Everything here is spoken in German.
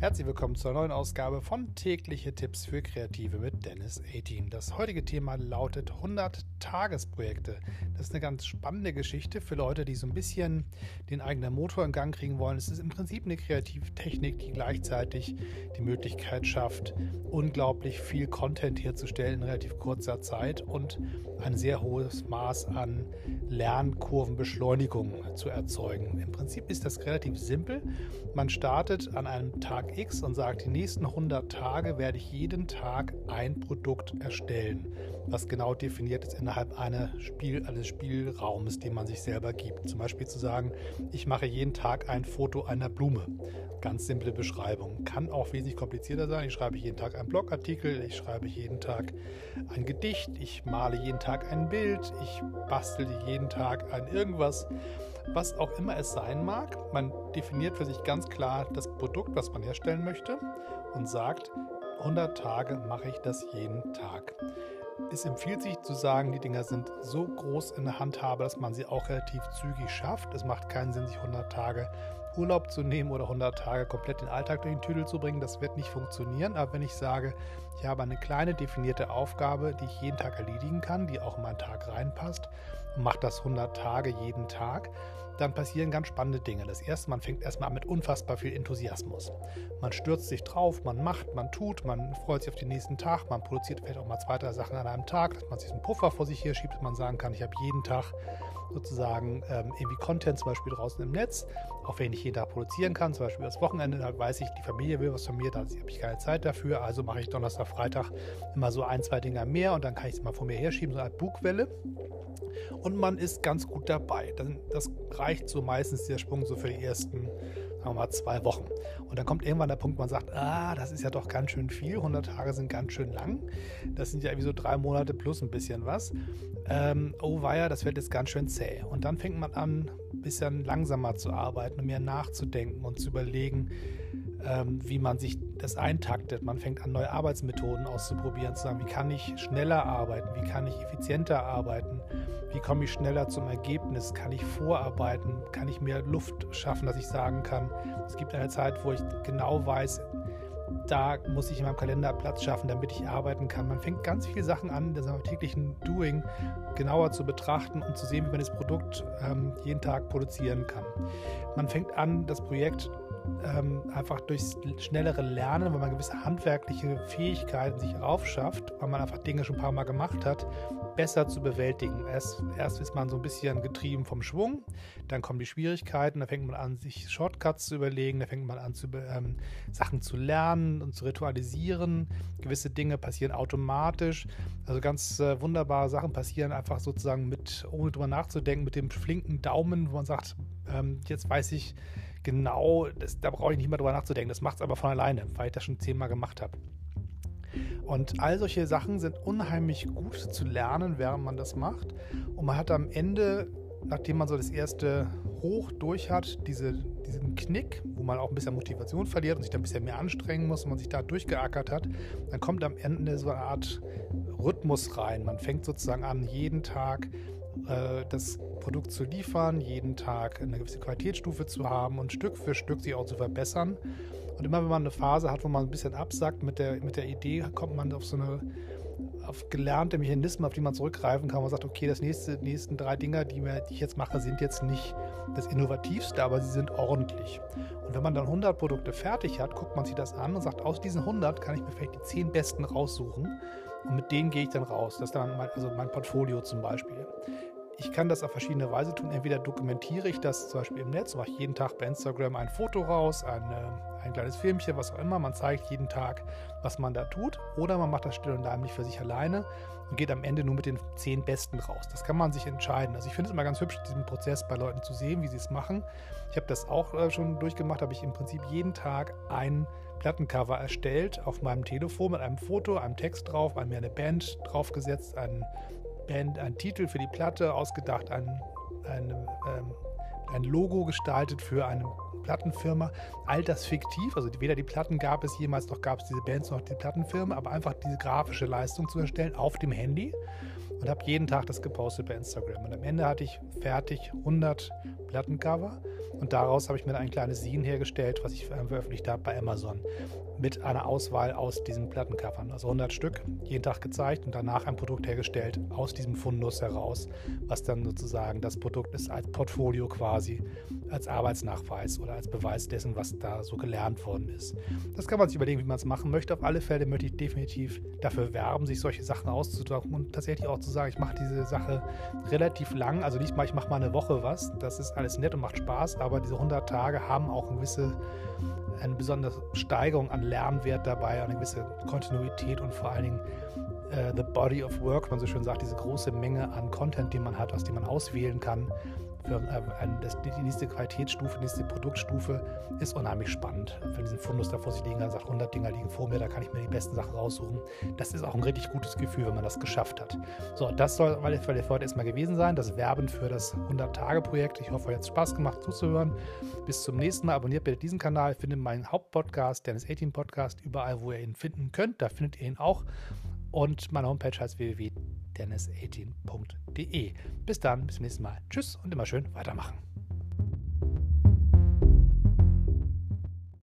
Herzlich willkommen zur neuen Ausgabe von Tägliche Tipps für Kreative mit Dennis 18. Das heutige Thema lautet 100 Tagesprojekte. Das ist eine ganz spannende Geschichte für Leute, die so ein bisschen den eigenen Motor in Gang kriegen wollen. Es ist im Prinzip eine Kreativtechnik, die gleichzeitig die Möglichkeit schafft, unglaublich viel Content herzustellen in relativ kurzer Zeit und ein sehr hohes Maß an Lernkurvenbeschleunigung zu erzeugen. Im Prinzip ist das relativ simpel. Man startet an einem Tag X und sagt, die nächsten 100 Tage werde ich jeden Tag ein Produkt erstellen, was genau definiert ist innerhalb einer Spiel, eines Spielraumes, den man sich selber gibt. Zum Beispiel zu sagen, ich mache jeden Tag ein Foto einer Blume. Ganz simple Beschreibung. Kann auch wesentlich komplizierter sein. Ich schreibe jeden Tag einen Blogartikel, ich schreibe jeden Tag ein Gedicht, ich male jeden Tag ein Bild, ich bastel jeden Tag ein irgendwas was auch immer es sein mag. Man definiert für sich ganz klar das Produkt, was man herstellen möchte und sagt, 100 Tage mache ich das jeden Tag. Es empfiehlt sich zu sagen, die Dinger sind so groß in der Handhabe, dass man sie auch relativ zügig schafft. Es macht keinen Sinn, sich 100 Tage Urlaub zu nehmen oder 100 Tage komplett den Alltag durch den Tüdel zu bringen. Das wird nicht funktionieren. Aber wenn ich sage, ich habe eine kleine definierte Aufgabe, die ich jeden Tag erledigen kann, die auch in meinen Tag reinpasst und mache das 100 Tage jeden Tag, dann passieren ganz spannende Dinge. Das erste, man fängt erstmal an mit unfassbar viel Enthusiasmus. Man stürzt sich drauf, man macht, man tut, man freut sich auf den nächsten Tag, man produziert vielleicht auch mal zwei, drei Sachen an einem Tag, dass man sich einen Puffer vor sich her schiebt, dass man sagen kann, ich habe jeden Tag sozusagen ähm, irgendwie Content zum Beispiel draußen im Netz, auch wenn ich jeden Tag produzieren kann, zum Beispiel das Wochenende, da weiß ich, die Familie will was von mir, da habe ich keine Zeit dafür, also mache ich Donnerstag, Freitag immer so ein, zwei Dinger mehr und dann kann ich es mal vor mir herschieben, so eine Art Bugwelle und man ist ganz gut dabei. Das reicht so meistens der Sprung so für die ersten, sagen wir mal, zwei Wochen. Und dann kommt irgendwann der Punkt, man sagt, ah, das ist ja doch ganz schön viel. 100 Tage sind ganz schön lang. Das sind ja irgendwie so drei Monate plus ein bisschen was. Ähm, oh weia, das wird jetzt ganz schön zäh. Und dann fängt man an, ein bisschen langsamer zu arbeiten und mehr nachzudenken und zu überlegen, wie man sich das eintaktet. Man fängt an, neue Arbeitsmethoden auszuprobieren, zu sagen, wie kann ich schneller arbeiten, wie kann ich effizienter arbeiten, wie komme ich schneller zum Ergebnis, kann ich vorarbeiten, kann ich mehr Luft schaffen, dass ich sagen kann, es gibt eine Zeit, wo ich genau weiß, da muss ich in meinem Kalender Platz schaffen, damit ich arbeiten kann. Man fängt ganz viele Sachen an, das täglichen Doing genauer zu betrachten und zu sehen, wie man das Produkt ähm, jeden Tag produzieren kann. Man fängt an, das Projekt ähm, einfach durchs schnellere Lernen, weil man gewisse handwerkliche Fähigkeiten sich aufschafft, weil man einfach Dinge schon ein paar Mal gemacht hat, besser zu bewältigen. Erst, erst ist man so ein bisschen getrieben vom Schwung, dann kommen die Schwierigkeiten, da fängt man an, sich Shortcuts zu überlegen, da fängt man an, zu, ähm, Sachen zu lernen und zu ritualisieren. Gewisse Dinge passieren automatisch. Also ganz äh, wunderbare Sachen passieren einfach sozusagen mit, ohne drüber nachzudenken, mit dem flinken Daumen, wo man sagt, ähm, jetzt weiß ich, genau, das, da brauche ich nicht mehr drüber nachzudenken. Das macht es aber von alleine, weil ich das schon zehnmal gemacht habe. Und all solche Sachen sind unheimlich gut zu lernen, während man das macht. Und man hat am Ende, nachdem man so das erste Hoch durch hat, diese, diesen Knick, wo man auch ein bisschen Motivation verliert und sich da ein bisschen mehr anstrengen muss und man sich da durchgeackert hat, dann kommt am Ende so eine Art Rhythmus rein. Man fängt sozusagen an, jeden Tag äh, das Produkt zu liefern, jeden Tag eine gewisse Qualitätsstufe zu haben und Stück für Stück sich auch zu verbessern. Und immer wenn man eine Phase hat, wo man ein bisschen absackt mit der, mit der Idee, kommt man auf so eine auf gelernte Mechanismen, auf die man zurückgreifen kann. Man sagt, okay, das nächste, die nächsten drei Dinger, die, wir, die ich jetzt mache, sind jetzt nicht das Innovativste, aber sie sind ordentlich. Und wenn man dann 100 Produkte fertig hat, guckt man sich das an und sagt, aus diesen 100 kann ich mir vielleicht die 10 besten raussuchen. Und mit denen gehe ich dann raus. Das ist dann mein, also mein Portfolio zum Beispiel. Ich kann das auf verschiedene Weise tun. Entweder dokumentiere ich das zum Beispiel im Netz, mache ich jeden Tag bei Instagram ein Foto raus, eine, ein kleines Filmchen, was auch immer. Man zeigt jeden Tag, was man da tut. Oder man macht das still und heimlich für sich alleine und geht am Ende nur mit den zehn Besten raus. Das kann man sich entscheiden. Also ich finde es immer ganz hübsch, diesen Prozess bei Leuten zu sehen, wie sie es machen. Ich habe das auch äh, schon durchgemacht, habe ich im Prinzip jeden Tag ein Plattencover erstellt auf meinem Telefon mit einem Foto, einem Text drauf, mir eine Band draufgesetzt, einen Band einen Titel für die Platte ausgedacht, ein, ein, ähm, ein Logo gestaltet für eine Plattenfirma. All das fiktiv, also weder die Platten gab es jemals, noch gab es diese Bands, noch die Plattenfirma, aber einfach diese grafische Leistung zu erstellen auf dem Handy und habe jeden Tag das gepostet bei Instagram. Und am Ende hatte ich fertig 100 Plattencover Und daraus habe ich mir ein kleines Scene hergestellt, was ich veröffentlicht habe bei Amazon mit einer Auswahl aus diesen Plattencovern. Also 100 Stück, jeden Tag gezeigt und danach ein Produkt hergestellt aus diesem Fundus heraus, was dann sozusagen das Produkt ist als Portfolio quasi, als Arbeitsnachweis oder als Beweis dessen, was da so gelernt worden ist. Das kann man sich überlegen, wie man es machen möchte. Auf alle Fälle möchte ich definitiv dafür werben, sich solche Sachen auszudrucken und tatsächlich auch zu sagen, ich mache diese Sache relativ lang. Also nicht mal, ich mache mal eine Woche was. Das ist alles nett und macht Spaß, aber diese 100 Tage haben auch eine gewisse eine besondere Steigerung an Lernwert dabei, eine gewisse Kontinuität und vor allen Dingen äh, the body of work, man so schön sagt, diese große Menge an Content, die man hat, aus dem man auswählen kann äh, die nächste Qualitätsstufe, die nächste Produktstufe ist unheimlich spannend. Wenn diesen Fundus da vor sich liegen, dann sagt 100 Dinger liegen vor mir, da kann ich mir die besten Sachen raussuchen. Das ist auch ein richtig gutes Gefühl, wenn man das geschafft hat. So, das soll weil für heute erstmal gewesen sein, das Werben für das 100-Tage-Projekt. Ich hoffe, euch hat es Spaß gemacht zuzuhören. Bis zum nächsten Mal. Abonniert bitte diesen Kanal, findet meinen Hauptpodcast, Dennis 18 Podcast, überall, wo ihr ihn finden könnt. Da findet ihr ihn auch. Und meine Homepage heißt www dennis18.de. Bis dann, bis zum nächsten Mal. Tschüss und immer schön weitermachen.